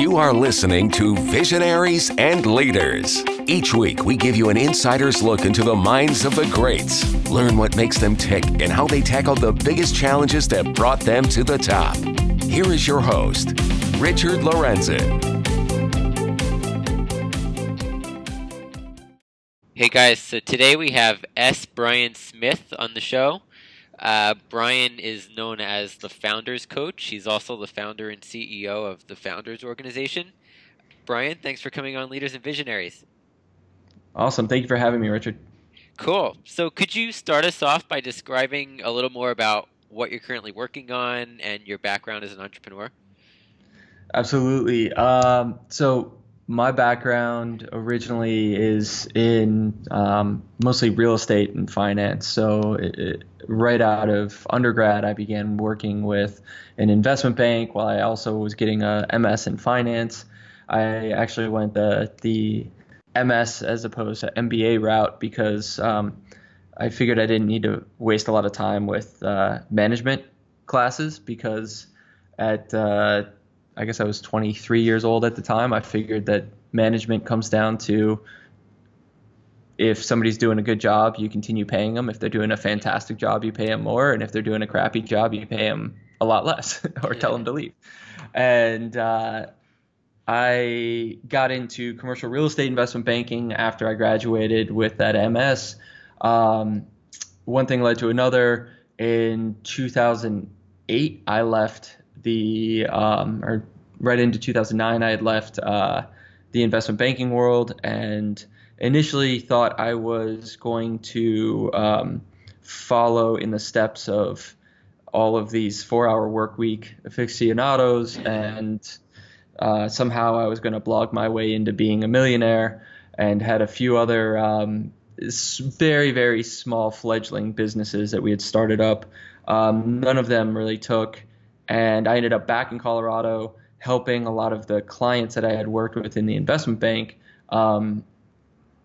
You are listening to Visionaries and Leaders. Each week, we give you an insider's look into the minds of the greats, learn what makes them tick, and how they tackled the biggest challenges that brought them to the top. Here is your host, Richard Lorenzen. Hey guys, so today we have S. Brian Smith on the show. Uh, Brian is known as the Founders Coach. He's also the founder and CEO of the Founders Organization. Brian, thanks for coming on Leaders and Visionaries. Awesome. Thank you for having me, Richard. Cool. So, could you start us off by describing a little more about what you're currently working on and your background as an entrepreneur? Absolutely. Um, so, my background originally is in um, mostly real estate and finance. So, it, right out of undergrad, I began working with an investment bank while I also was getting a MS in finance. I actually went the the MS as opposed to MBA route because um, I figured I didn't need to waste a lot of time with uh, management classes because at uh, I guess I was 23 years old at the time. I figured that management comes down to if somebody's doing a good job, you continue paying them. If they're doing a fantastic job, you pay them more. And if they're doing a crappy job, you pay them a lot less or tell them to leave. And uh, I got into commercial real estate investment banking after I graduated with that MS. Um, one thing led to another. In 2008, I left the um, or right into 2009, I had left uh, the investment banking world and initially thought I was going to um, follow in the steps of all of these four-hour work week aficionados, and uh, somehow I was going to blog my way into being a millionaire, and had a few other um, very very small fledgling businesses that we had started up. Um, none of them really took and I ended up back in Colorado helping a lot of the clients that I had worked with in the investment bank um,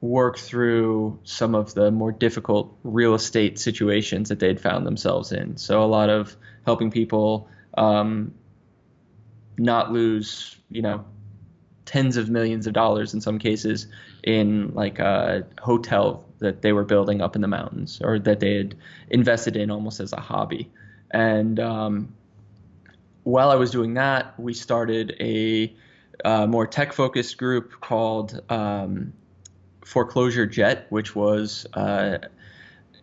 work through some of the more difficult real estate situations that they'd found themselves in. So a lot of helping people um, not lose, you know, tens of millions of dollars in some cases in like a hotel that they were building up in the mountains or that they had invested in almost as a hobby. And um, while I was doing that, we started a uh, more tech focused group called um, Foreclosure Jet, which was uh,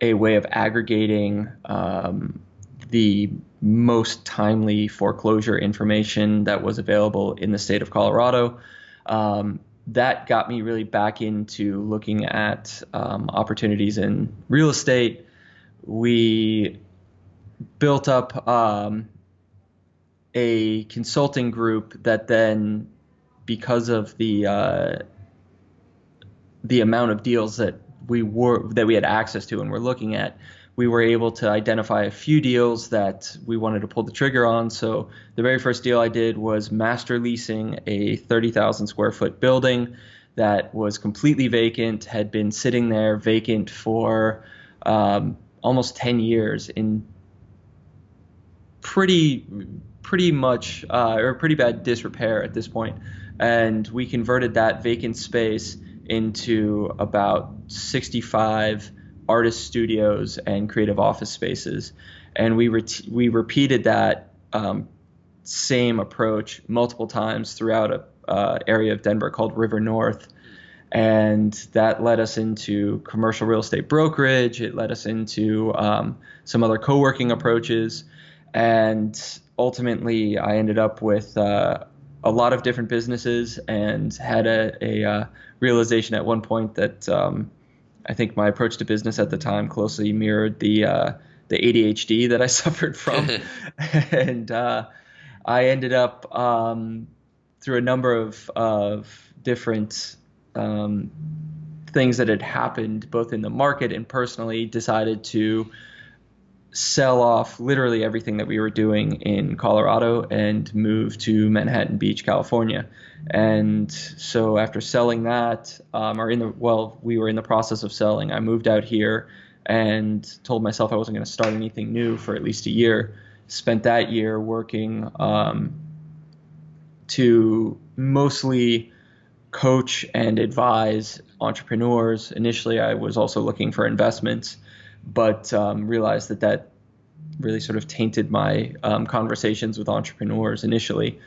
a way of aggregating um, the most timely foreclosure information that was available in the state of Colorado. Um, that got me really back into looking at um, opportunities in real estate. We built up um, a consulting group that then, because of the uh, the amount of deals that we were that we had access to and were looking at, we were able to identify a few deals that we wanted to pull the trigger on. So the very first deal I did was master leasing a 30,000 square foot building that was completely vacant, had been sitting there vacant for um, almost 10 years in pretty pretty much uh, or pretty bad disrepair at this point, and we converted that vacant space into about 65 artist studios and creative office spaces, and we re- we repeated that um, same approach multiple times throughout a uh, area of Denver called River North. And that led us into commercial real estate brokerage. It led us into um, some other co working approaches. And ultimately, I ended up with uh, a lot of different businesses and had a, a uh, realization at one point that um, I think my approach to business at the time closely mirrored the uh, the ADHD that I suffered from, and uh, I ended up um, through a number of of different um, things that had happened both in the market and personally decided to sell off literally everything that we were doing in Colorado and move to Manhattan Beach, California. And so after selling that, um, or in the well, we were in the process of selling. I moved out here and told myself I wasn't going to start anything new for at least a year. Spent that year working um, to mostly coach and advise entrepreneurs. Initially, I was also looking for investments, but um, realized that that really sort of tainted my um, conversations with entrepreneurs initially.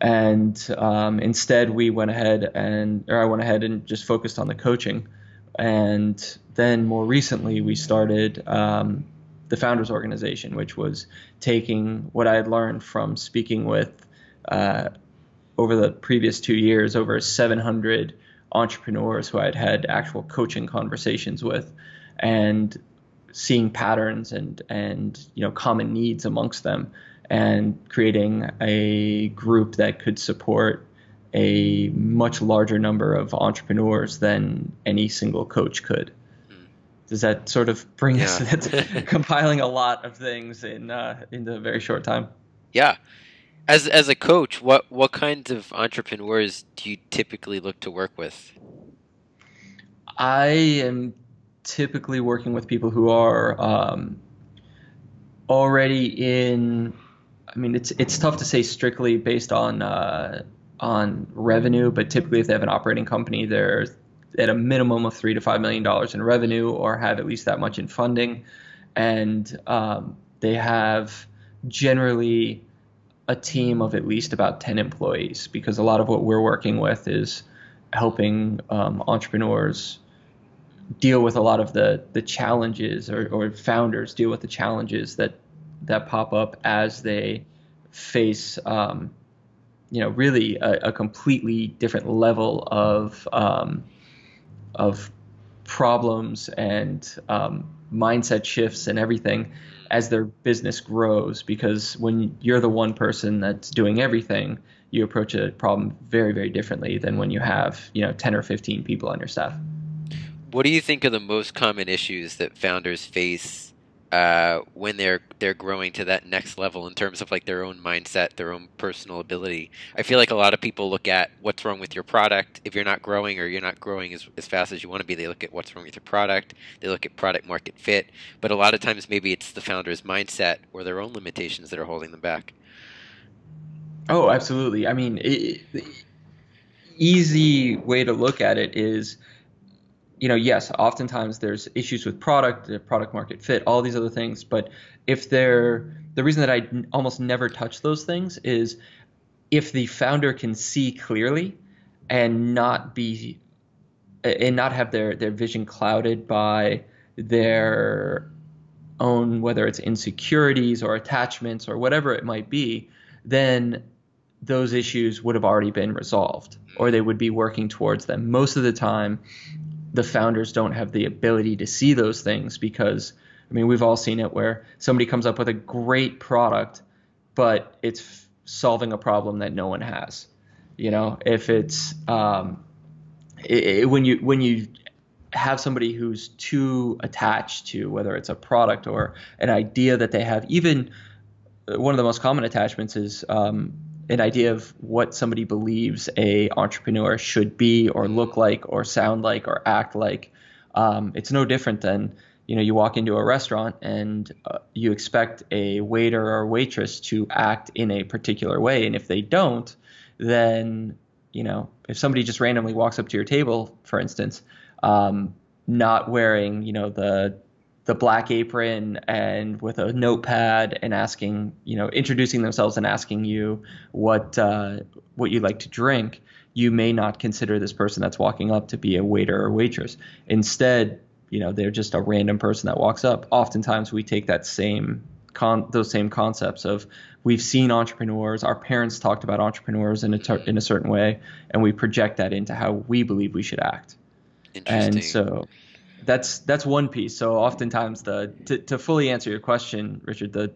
And um, instead, we went ahead and, or I went ahead and just focused on the coaching. And then more recently, we started um, the Founders Organization, which was taking what I had learned from speaking with uh, over the previous two years over 700 entrepreneurs who I had had actual coaching conversations with, and seeing patterns and and you know common needs amongst them, and creating a group that could support a much larger number of entrepreneurs than any single coach could. Does that sort of bring yeah. us? That's compiling a lot of things in uh, in a very short time. Yeah, as as a coach, what what kinds of entrepreneurs do you typically look to work with? I am typically working with people who are um, already in. I mean, it's it's tough to say strictly based on uh, on revenue, but typically, if they have an operating company, they're at a minimum of three to five million dollars in revenue, or have at least that much in funding, and um, they have generally a team of at least about 10 employees because a lot of what we're working with is helping um, entrepreneurs deal with a lot of the the challenges or, or founders deal with the challenges that that pop up as they face um, you know really a, a, completely different level of um, of problems and um, mindset shifts and everything as their business grows. Because when you're the one person that's doing everything you approach a problem very very differently than when you have you know 10 or 15 people on your staff what do you think are the most common issues that founders face uh, when they're they're growing to that next level in terms of like their own mindset, their own personal ability. I feel like a lot of people look at what's wrong with your product. If you're not growing or you're not growing as, as fast as you want to be, they look at what's wrong with your product. They look at product market fit. But a lot of times, maybe it's the founder's mindset or their own limitations that are holding them back. Oh, absolutely. I mean, it, easy way to look at it is you know, yes, oftentimes there's issues with product, product market fit, all these other things. But if they're the reason that I almost never touch those things is if the founder can see clearly and not be and not have their their vision clouded by their own whether it's insecurities or attachments or whatever it might be, then those issues would have already been resolved or they would be working towards them. Most of the time, the founders don't have the ability to see those things because I mean we've all seen it where somebody comes up with a great product but it's f- solving a problem that no one has. You know if it's um, it, it, when you when you have somebody who's too attached to whether it's a product or an idea that they have even uh, one of the most common attachments is um, an idea of what somebody believes a entrepreneur should be or look like or sound like or act like. Um, it's no different than you know you walk into a restaurant and uh, you expect a waiter or waitress to act in a particular way, and if they don't, then you know if somebody just randomly walks up to your table, for instance, um, not wearing you know the the black apron and with a notepad and asking, you know, introducing themselves and asking you what uh, what you like to drink, you may not consider this person that's walking up to be a waiter or waitress. Instead, you know, they're just a random person that walks up. Oftentimes, we take that same con- those same concepts of we've seen entrepreneurs, our parents talked about entrepreneurs in a ter- in a certain way, and we project that into how we believe we should act. Interesting. And so that's that's one piece. So oftentimes the to, to fully answer your question, Richard, the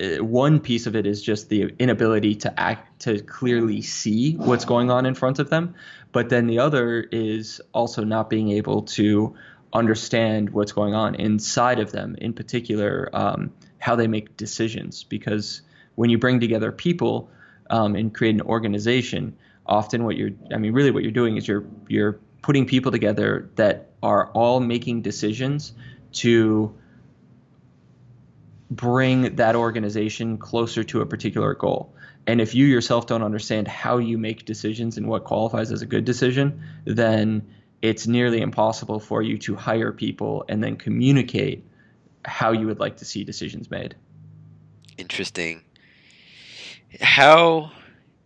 uh, one piece of it is just the inability to act to clearly see what's going on in front of them, but then the other is also not being able to understand what's going on inside of them, in particular um, how they make decisions. Because when you bring together people um, and create an organization, often what you're I mean really what you're doing is you're you're putting people together that are all making decisions to bring that organization closer to a particular goal. And if you yourself don't understand how you make decisions and what qualifies as a good decision, then it's nearly impossible for you to hire people and then communicate how you would like to see decisions made. Interesting. How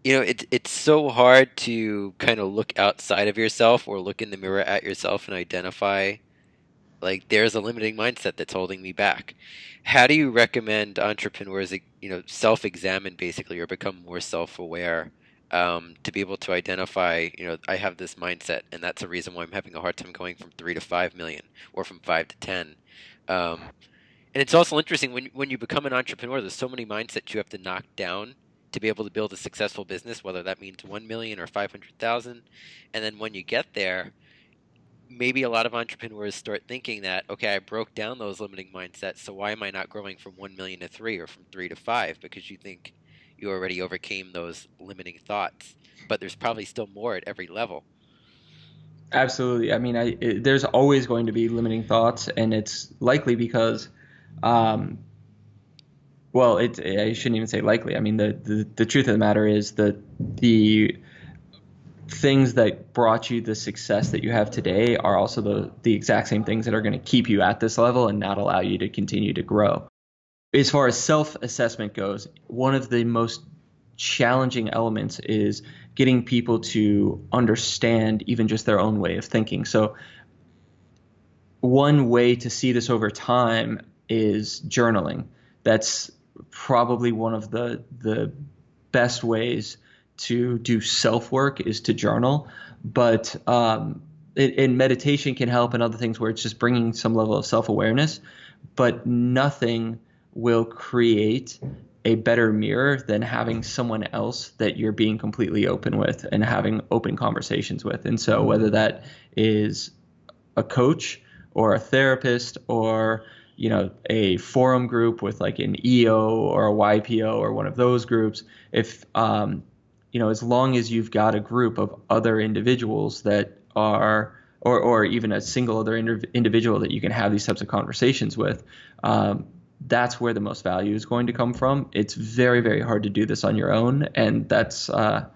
you know it, it's so hard to kind of look outside of yourself or look in the mirror at yourself and identify like there's a limiting mindset that's holding me back. How do you recommend entrepreneurs you know self-examine basically or become more self-aware um, to be able to identify you know i have this mindset and that's a reason why i'm having a hard time going from three to five million or from five to ten um, and it's also interesting when, when you become an entrepreneur there's so many mindsets you have to knock down to be able to build a successful business whether that means 1 million or 500000 and then when you get there maybe a lot of entrepreneurs start thinking that okay i broke down those limiting mindsets so why am i not growing from 1 million to 3 or from 3 to 5 because you think you already overcame those limiting thoughts but there's probably still more at every level. Absolutely. I mean I, it, there's always going to be limiting thoughts and it's likely because um, well it i shouldn't even say likely i mean the, the, the truth of the matter is that the things that brought you the success that you have today are also the the exact same things that are going to keep you at this level and not allow you to continue to grow. As far as self-assessment goes, one of the most challenging elements is getting people to understand even just their own way of thinking. So one way to see this over time is journaling. That's probably one of the the best ways to do self work is to journal, but um, it, and meditation can help and other things where it's just bringing some level of self awareness, but nothing will create a better mirror than having someone else that you're being completely open with and having open conversations with. And so whether that is a coach or a therapist or you know a forum group with like an EO or a YPO or one of those groups, if um, you know, as long as you've got a group of other individuals that are, or, or even a single other individual that you can have these types of conversations with, um, that's where the most value is going to come from. It's very, very hard to do this on your own, and that's uh,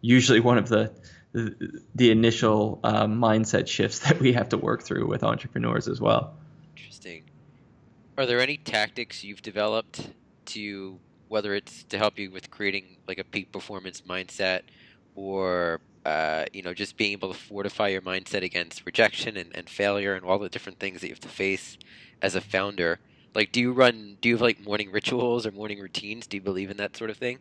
usually one of the the, the initial uh, mindset shifts that we have to work through with entrepreneurs as well. Interesting. Are there any tactics you've developed to whether it's to help you with creating like a peak performance mindset or uh, you know just being able to fortify your mindset against rejection and, and failure and all the different things that you have to face as a founder? Like do you run do you have like morning rituals or morning routines? Do you believe in that sort of thing?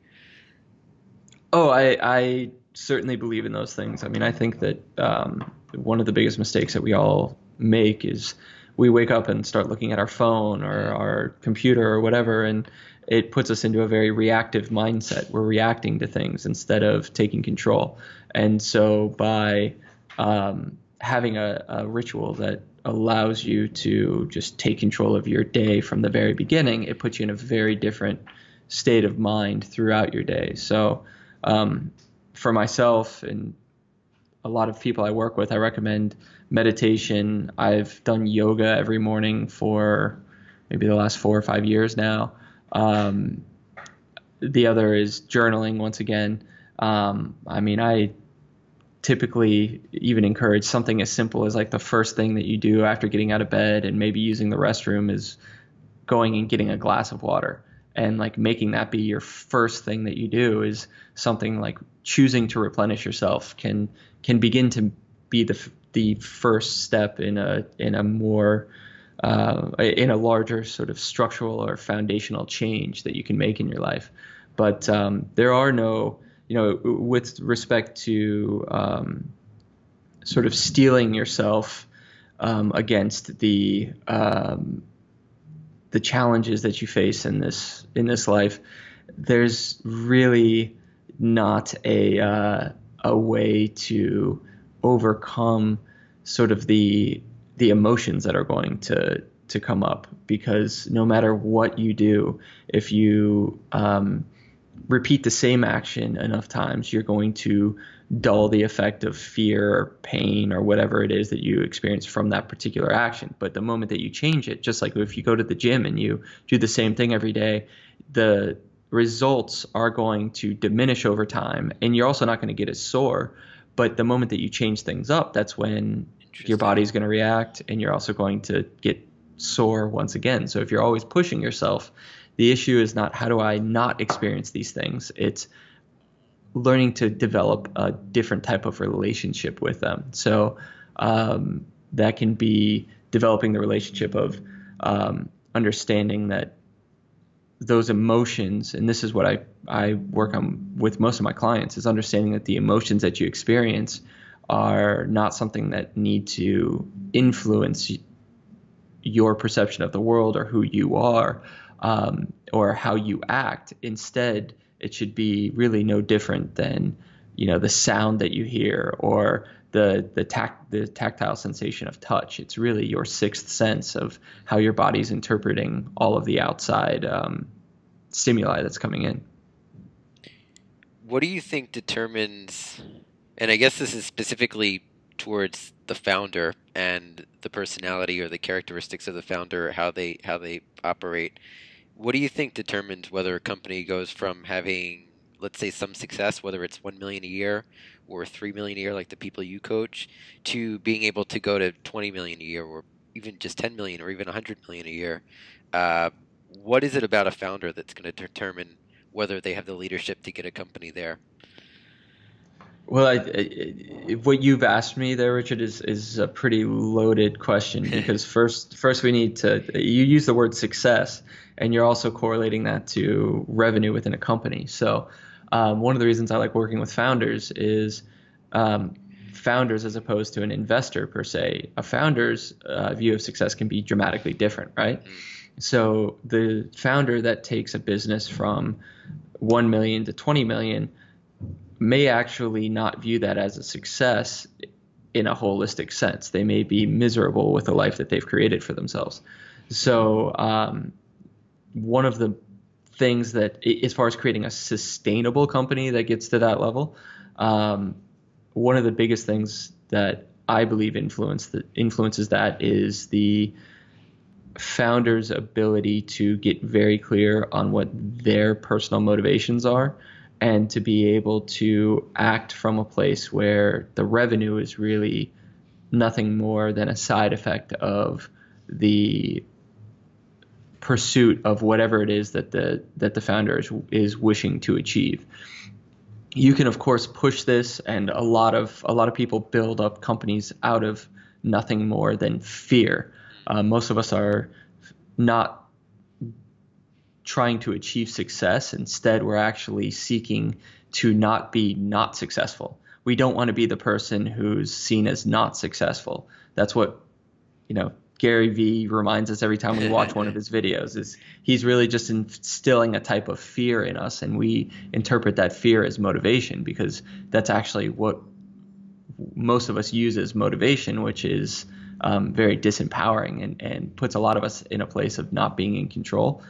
Oh i i certainly believe in those things. I mean i think that um, one of the biggest mistakes that we all make is we wake up and start looking at our phone or our computer or whatever and it puts us into a very reactive mindset. We're reacting to things instead of taking control. And so by um, having a, a, ritual that allows you to just take control of your day from the very beginning, it puts you in a very different state of mind throughout your day. So um, for myself and a lot of people I work with, I recommend meditation. I've done yoga every morning for maybe the last four or five years now. Um, the other is journaling once again. Um, I mean, I typically even encourage something as simple as like the first thing that you do after getting out of bed and maybe using the restroom is going and getting a glass of water and like making that be your first thing that you do is something like choosing to replenish yourself can can begin to be the the first step in a in a more uh, in a larger sort of structural or foundational change that you can make in your life. But um, there are no, you know, with respect to um, sort of steeling yourself um, against the um, the challenges that you face in this in this life. There's really not a uh, a way to overcome sort of the the emotions that are going to to come up because no matter what you do, if you um, repeat the same action enough times, you're going to dull the effect of fear or pain or whatever it is that you experience from that particular action. But the moment that you change it, just like if you go to the gym and you do the same thing every day, the results are going to diminish over time, and you're also not going to get as sore. But the moment that you change things up, that's when your body's going to react, and you're also going to get sore once again. So if you're always pushing yourself, the issue is not how do I not experience these things. It's learning to develop a different type of relationship with them. So um, that can be developing the relationship of um, understanding that those emotions, and this is what I, I work on with most of my clients, is understanding that the emotions that you experience are not something that need to influence your perception of the world or who you are um, or how you act. Instead, it should be really no different than you know the sound that you hear or the the tact the tactile sensation of touch. It's really your sixth sense of how your body's interpreting all of the outside um, stimuli that's coming in. What do you think determines? And I guess this is specifically towards the founder and the personality or the characteristics of the founder, how they how they operate. What do you think determines whether a company goes from having, let's say, some success, whether it's one million a year or three million a year, like the people you coach, to being able to go to twenty million a year, or even just ten million, or even hundred million a year? Uh, what is it about a founder that's going to determine whether they have the leadership to get a company there? Well, I, I, what you've asked me there, Richard, is is a pretty loaded question because first first we need to you use the word success, and you're also correlating that to revenue within a company. So um, one of the reasons I like working with founders is um, founders as opposed to an investor per se. A founder's uh, view of success can be dramatically different, right? Mm. So the founder that takes a business from 1 million to 20 million may actually not view that as a success in a holistic sense. They may be miserable with the life that they've created for themselves. So, um, one of the things that, as far as creating a sustainable company that gets to that level, um, one of the biggest things that I believe influence that influences that is the founder's ability to get very clear on what their personal motivations are and to be able to act from a place where the revenue is really nothing more than a side effect of the pursuit of whatever it is that the that the founder is, is wishing to achieve. You can of course push this, and a lot of a lot of people build up companies out of nothing more than fear. Uh, most of us are not trying to achieve success. Instead, we're actually seeking to not be not successful. We don't want to be the person who's seen as not successful. That's what, you know, Gary Vee reminds us every time we watch one of his videos is he's really just instilling a type of fear in us and we interpret that fear as motivation because that's actually what most of us use as motivation, which is um, very disempowering and, and puts a lot of us in a place of not being in control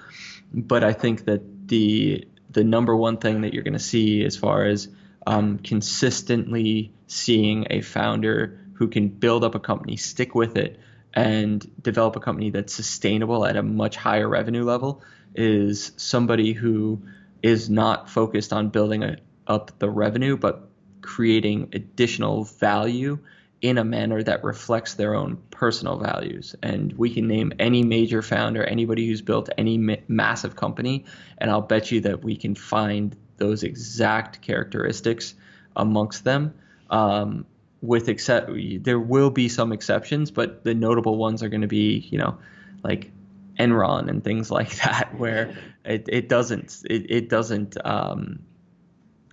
but I think that the the number one thing that you're going to see as far as um, consistently seeing a founder who can build up a company, stick with it, and develop a company that's sustainable at a much higher revenue level is somebody who is not focused on building a, up the revenue, but creating additional value in a manner that reflects their own personal values. And we can name any major founder, anybody who's built any ma- massive company, and I'll bet you that we can find those exact characteristics amongst them. Um, with except, there will be some exceptions, but the notable ones are going to be, you know, like Enron and things like that, where it, it doesn't it, it doesn't um,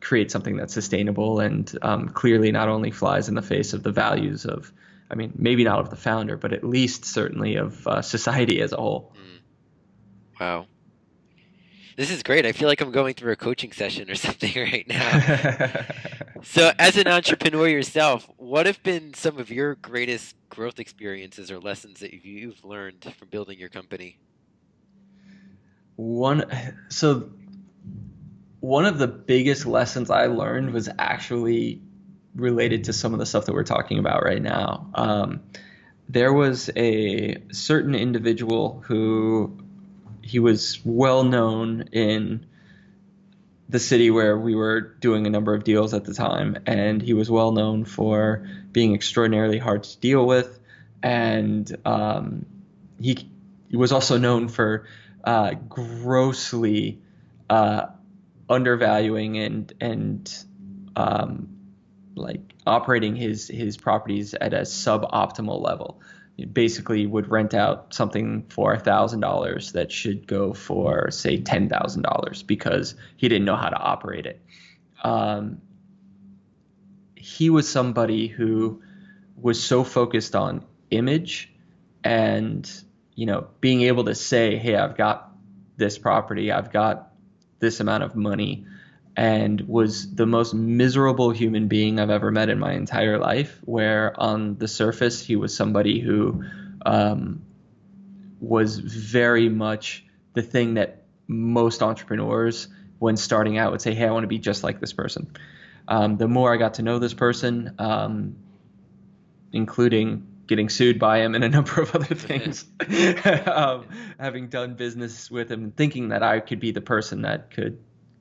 create something that's sustainable and um, clearly not only flies in the face of the values of, I mean, maybe not of the founder, but at least certainly of uh, society as a whole. Mm. Wow. This is great. I feel like I'm going through a coaching session or something right now. so, as an entrepreneur yourself, what have been some of your greatest growth experiences or lessons that you've learned from building your company? One, so one of the biggest lessons I learned was actually related to some of the stuff that we're talking about right now. Um, there was a certain individual who he was well known in the city where we were doing a number of deals at the time, and he was well known for being extraordinarily hard to deal with, and um, he, he was also known for uh, grossly uh, undervaluing and and um, like operating his his properties at a suboptimal level. He basically, would rent out something for thousand dollars that should go for say ten thousand dollars because he didn't know how to operate it. Um, he was somebody who was so focused on image and you know being able to say, "Hey, I've got this property, I've got this amount of money." and was the most miserable human being I've ever met in my entire life. Where on the surface, he was somebody who um, was very much the thing that most entrepreneurs, when starting out, would say, Hey, I want to be just like this person. Um, the more I got to know this person, um, including getting sued by him and a number of other things, um, having done business with him, and thinking that I could be the person that could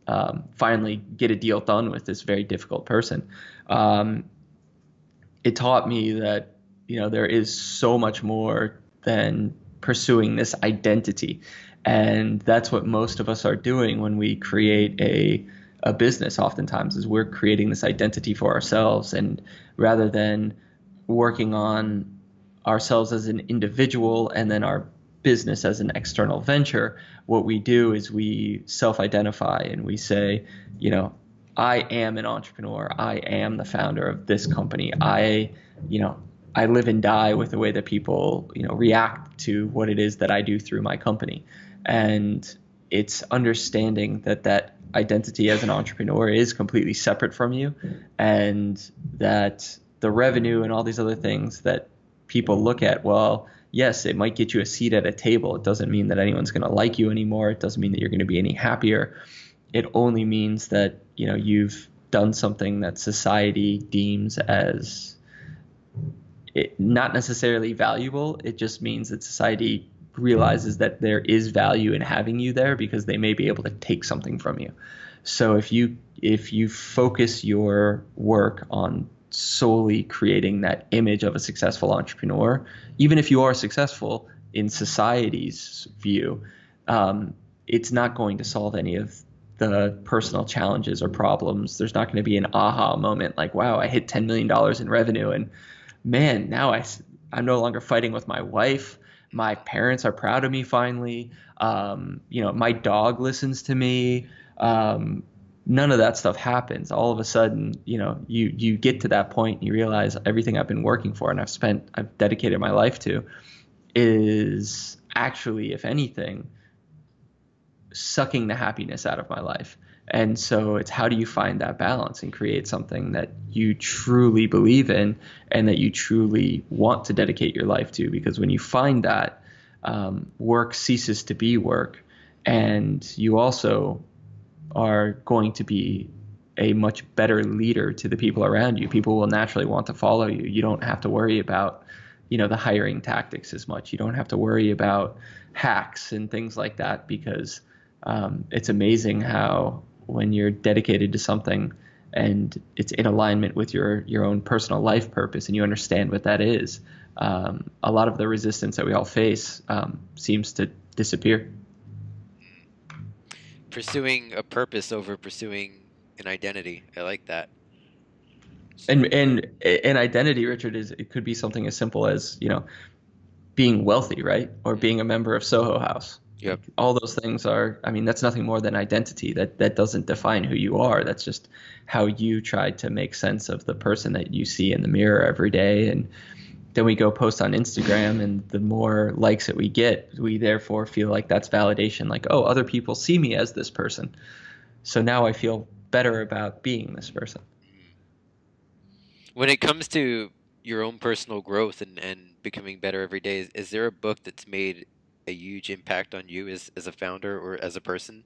um, finally get a deal done with this very difficult person. Um, it taught me that you know there is so much more than pursuing this identity, and that's what most of us are doing when we create a a business. Oftentimes, is we're creating this identity for ourselves, and rather than working on ourselves as an individual and then our business as an external venture, what we do is we self identify and we say, you know, I am an entrepreneur. I am the founder of this company. I, you know, I live and die with the way that people, you know, react to what it is that I do through my company. And it's understanding that that identity as an entrepreneur is completely separate from you and that the revenue and all these other things that people look at, well, yes, it might get you a seat at a table. It doesn't mean that anyone's going to like you anymore. It doesn't mean that you're going to be any happier. It only means that you know you've done something that society deems as it, not necessarily valuable. It just means that society realizes that there is value in having you there because they may be able to take something from you. So if you if you focus your work on solely creating that image of a successful entrepreneur, even if you are successful in society's view, um, it's not going to solve any of the personal challenges or problems. There's not going to be an aha moment like, wow, I hit $10 million in revenue and man, now I, I'm no longer fighting with my wife. My parents are proud of me finally. Um, you know, my dog listens to me. Um, none of that stuff happens. All of a sudden you know you you get to that point and you realize everything i've been working for and i've spent i've dedicated my life to is actually if anything sucking the happiness out of my life. And so it's how do you find that balance and create something that you truly believe in and that you truly want to dedicate your life to? Because when you find that um, work ceases to be work and you also are going to be a much better leader to the people around you. People will naturally want to follow you. You don't have to worry about, you know, the hiring tactics as much. You don't have to worry about hacks and things like that because um, it's amazing how when you're dedicated to something and it's in alignment with your your own personal life purpose and you understand what that is, um, a lot of the resistance that we all face um, seems to disappear pursuing a purpose over pursuing an identity. I like that. And and an identity, Richard, is it could be something as simple as you know being wealthy, right, or being a member of Soho House. Yep. All those things are. I mean, that's nothing more than identity. That that doesn't define who you are. That's just how you try to make sense of the person that you see in the mirror every day and then we go post on Instagram, and the more likes that we get, we therefore feel like that's validation. Like, oh, other people see me as this person, so now I feel better about being this person. When it comes to your own personal growth and, and becoming better every day, is, is there a book that's made a huge impact on you as, as a founder or as a person?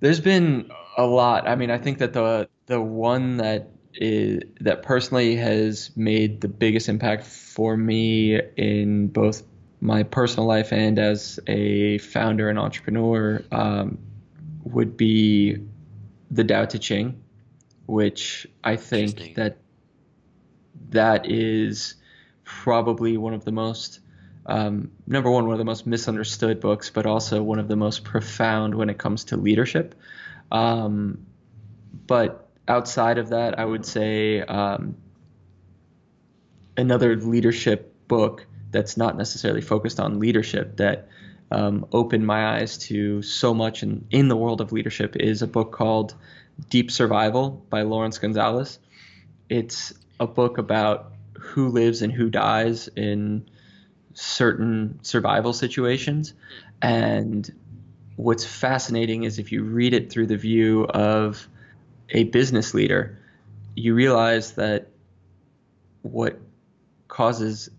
There's been a lot. I mean, I think that the the one that is, that personally has made the biggest impact for me in both my personal life and as a founder and entrepreneur um, would be the Tao Te Ching, which I think that that is probably one of the most um, number one, one of the most misunderstood books, but also one of the most profound when it comes to leadership. Um, but outside of that, I would say um, another leadership book that's not necessarily focused on leadership that um, opened my eyes to so much in, in the world of leadership is a book called Deep Survival by Laurence Gonzales. It's a book about who lives and who dies in certain survival situations. And what's fascinating is if you read it through the view of a business leader, you realize that what causes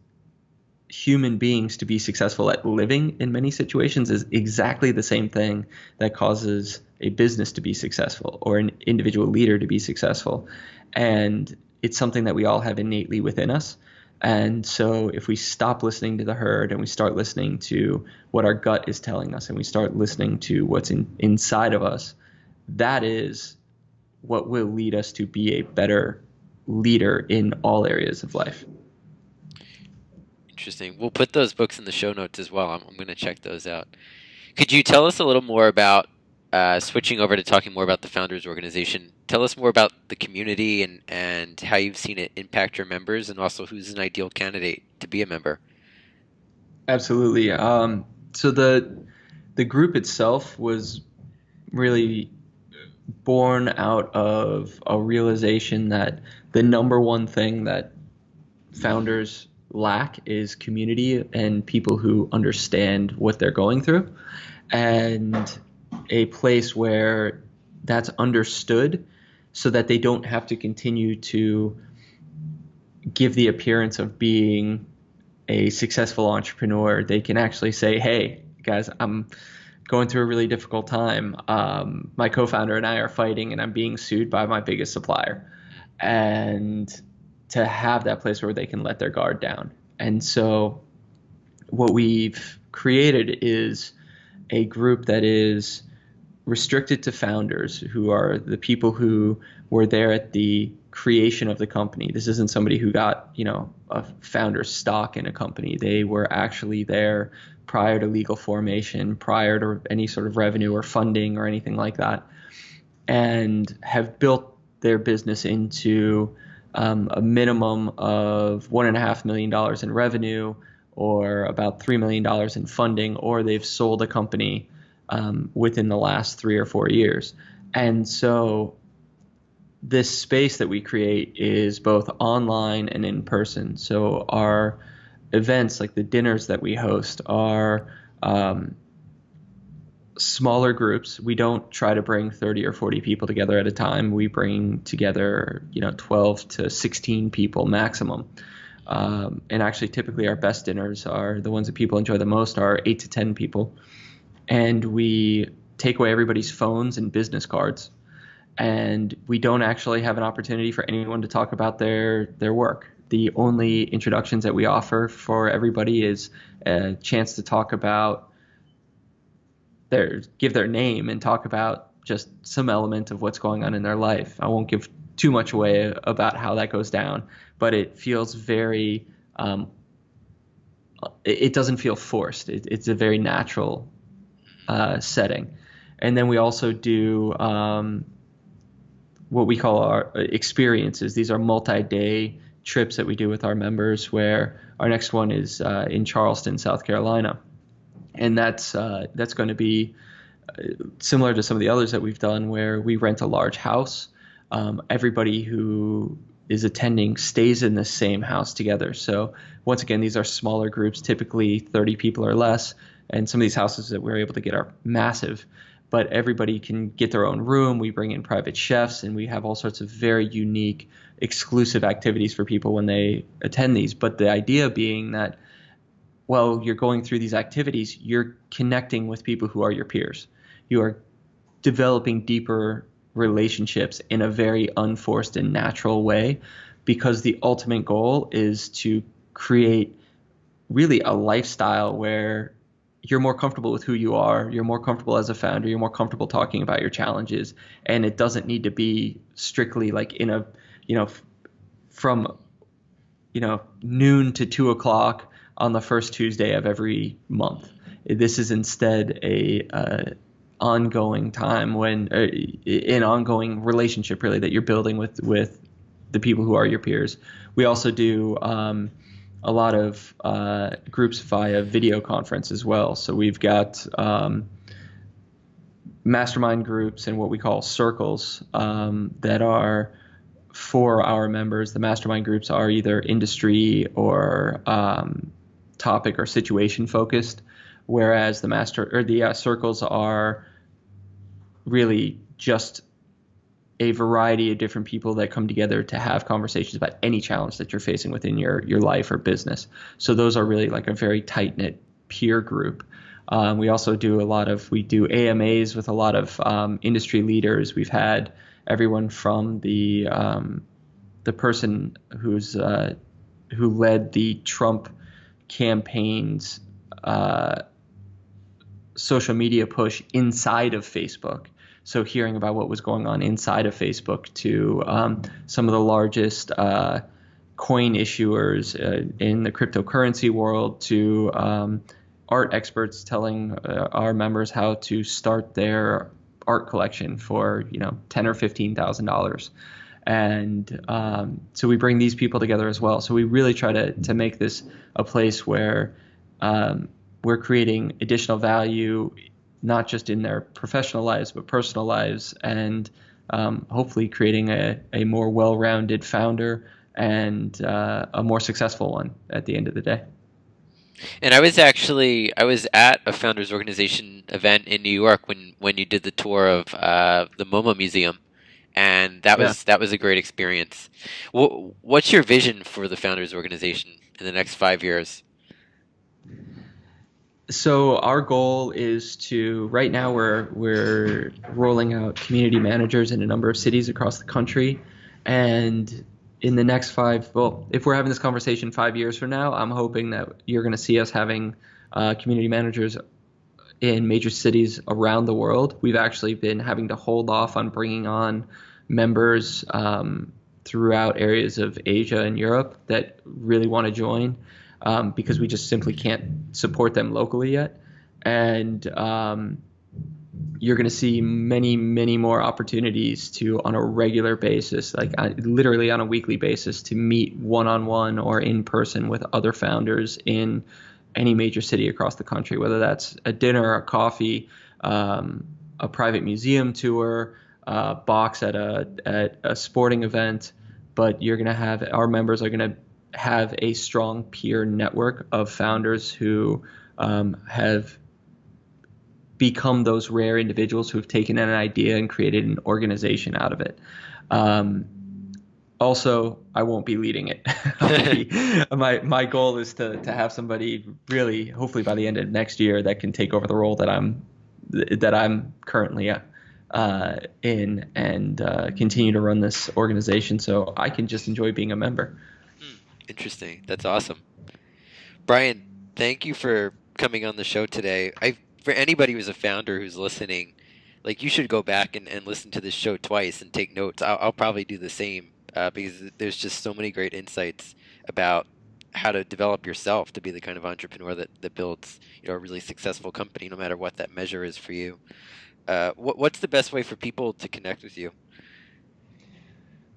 human beings to be successful at living in many situations is exactly the same thing that causes a business to be successful or an individual leader to be successful. And it's something that we all have innately within us. And so if we stop listening to the herd and we start listening to what our gut is telling us and we start listening to what's in, inside of us, that is what will lead us to be a better leader in all areas of life. Interesting. We'll put those books in the show notes as well. I'm, I'm going to check those out. Could you tell us a little more about uh, switching over to talking more about the Founders Organization, tell us more about the community and, and how you've seen it impact your members, and also who's an ideal candidate to be a member. Absolutely. Um, so the the group itself was really born out of a realization that the number one thing that founders lack is community and people who understand what they're going through. And a place where that's understood so that they don't have to continue to give the appearance of being a successful entrepreneur. They can actually say, hey, guys, I'm going through a really difficult time. Um, my co founder and I are fighting, and I'm being sued by my biggest supplier. And to have that place where they can let their guard down. And so, what we've created is a group that is restricted to founders who are the people who were there at the creation of the company. This isn't somebody who got, you know, a founder stock in a company. They were actually there prior to legal formation, prior to any sort of revenue or funding or anything like that, and have built their business into um, a minimum of one and a half million dollars in revenue or about three million dollars in funding, or they've sold a company um, within the last three or four years. And so this space that we create is both online and in person. So our events, like the dinners that we host, are um, smaller groups. We don't try to bring 30 or 40 people together at a time. We bring together, you know, 12 to 16 people maximum. Um, and actually, typically, our best dinners are the ones that people enjoy the most are eight to 10 people and we take away everybody's phones and business cards and we don't actually have an opportunity for anyone to talk about their their work the only introductions that we offer for everybody is a chance to talk about their give their name and talk about just some element of what's going on in their life i won't give too much away about how that goes down but it feels very um, it, doesn't feel forced it, it's a very natural uh, setting. And then we also do um, what we call our experiences. These are multi-day trips that we do with our members. Where our next one is uh, in Charleston, South Carolina, and that's uh, that's going to be uh, similar to some of the others that we've done, where we rent a large house. Um, everybody who is attending stays in the same house together. So once again, these are smaller groups, typically 30 people or less, and some of these houses that we're able to get are massive but everybody can get their own room. We bring in private chefs and we have all sorts of very unique exclusive activities for people when they attend these. But the idea being that while you're going through these activities you're connecting with people who are your peers. You are developing deeper relationships in a very unforced and natural way because the ultimate goal is to create really a lifestyle where you're more comfortable with who you are. You're more comfortable as a founder. You're more comfortable talking about your challenges, and it doesn't need to be strictly like in a, you know, from, you know, noon to two o'clock on the first Tuesday of every month. This is instead a uh, ongoing time when uh, an ongoing relationship really that you're building with with the people who are your peers. We also do. Um, a lot of uh, groups via video conference as well. So we've got um, mastermind groups and what we call circles um, that are for our members. The mastermind groups are either industry or um, topic or situation focused, whereas the master or the uh, circles are really just a variety of different people that come together to have conversations about any challenge that you're facing within your your life or business. So those are really like a very tight knit peer group. Um, we also do a lot of we do AMAs with a lot of um, industry leaders. We've had everyone from the um, the person who's uh, who led the Trump campaign's uh, social media push inside of Facebook so hearing about what was going on inside of Facebook to um, some of the largest uh, coin issuers uh, in the cryptocurrency world to um, art experts telling uh, our members how to start their art collection for you know ten or fifteen thousand dollars and um, so we bring these people together as well. So we really try to to make this a place where um, we're creating additional value not just in their professional lives but personal lives, and um, hopefully creating a, a more well-rounded founder and uh, a more successful one at the end of the day. And I was actually I was at a founders organization event in New York when when you did the tour of uh, the MoMA Museum, and that was yeah. that was a great experience. what's your vision for the founders organization in the next five years? So our goal is to right now we're we're rolling out community managers in a number of cities across the country. And in the next five well if we're having this conversation five years from now i'm hoping that you're going to see us having uh, community managers in major cities around the world. We've actually been having to hold off on bringing on members um, throughout areas of asia and europe that really want to join um, because we just simply can't support them locally yet. And um, you're going to see many, many more opportunities to, on a regular basis, like uh, literally on a weekly basis, to meet one on one or in person with other founders in any major city across the country, whether that's a dinner, a coffee, um, a private museum tour, a box at a, at a sporting event. But you're going to have our members are going to have a strong peer network of founders who um, have become those rare individuals who have taken an idea and created an organization out of it. Um, also, I won't be leading it. be, my my goal is to to have somebody really, hopefully by the end of next year, that can take over the role that I'm that I'm currently uh, in and uh, continue to run this organization, so I can just enjoy being a member. Interesting. That's awesome. Brian, thank you for coming on the show today. I for anybody who's a founder who's listening, like you should go back and, and listen to this show twice and take notes. I'll, I'll probably do the same uh, because there's just so many great insights about how to develop yourself to be the kind of entrepreneur that, that builds you know a really successful company, no matter what that measure is for you. Uh, what, what's the best way for people to connect with you?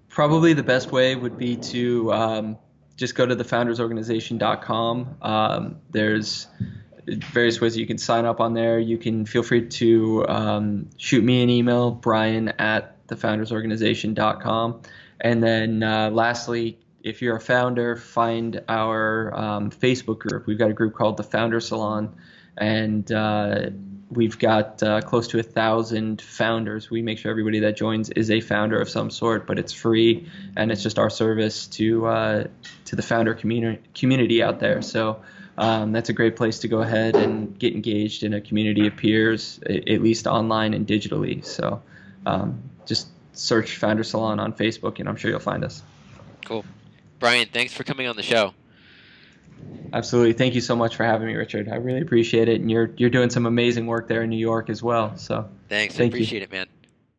Probably the best way would be to um, just go to thefoundersorganization.com. Um, there's various ways you can sign up on there. You can feel free to um, shoot me an email, brian at thefoundersorganization.com. And then uh, lastly, if you're a founder, find our um, Facebook group. We've got a group called the Founder Salon, and uh, we've got uh, close to a thousand founders. We make sure everybody that joins is a founder of some sort, but it's free and it's just our service to uh, to the founder community community out there. So um, that's a great place to go ahead and get engaged in a community of peers, at least online and digitally. So um, just search Founder Salon on Facebook, and I'm sure you'll find us. Cool, Brian. Thanks for coming on the show. Absolutely. Thank you so much for having me, Richard. I really appreciate it, and you're you're doing some amazing work there in New York as well. So thanks. Thank I appreciate you. it, man.